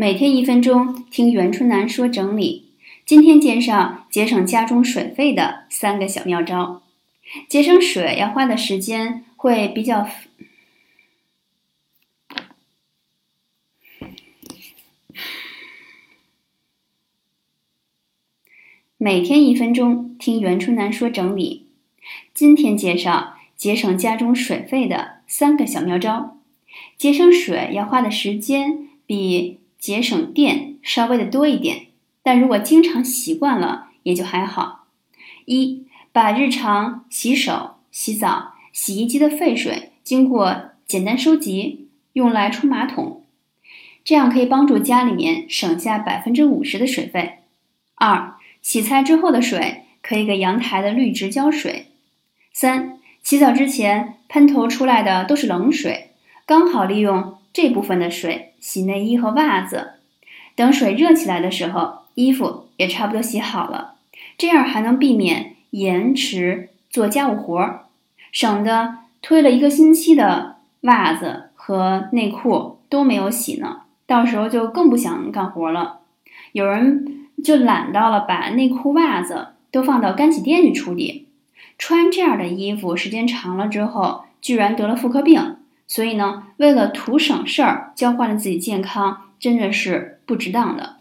每天一分钟听袁春楠说整理。今天介绍节省家中水费的三个小妙招。节省水要花的时间会比较。每天一分钟听袁春楠说整理。今天介绍节省家中水费的三个小妙招。节省水要花的时间比。节省电稍微的多一点，但如果经常习惯了，也就还好。一，把日常洗手、洗澡、洗衣机的废水经过简单收集，用来冲马桶，这样可以帮助家里面省下百分之五十的水费。二，洗菜之后的水可以给阳台的绿植浇水。三，洗澡之前喷头出来的都是冷水，刚好利用。这部分的水洗内衣和袜子，等水热起来的时候，衣服也差不多洗好了。这样还能避免延迟做家务活儿，省得推了一个星期的袜子和内裤都没有洗呢。到时候就更不想干活了。有人就懒到了，把内裤袜子都放到干洗店去处理。穿这样的衣服时间长了之后，居然得了妇科病。所以呢，为了图省事儿，交换了自己健康，真的是不值当的。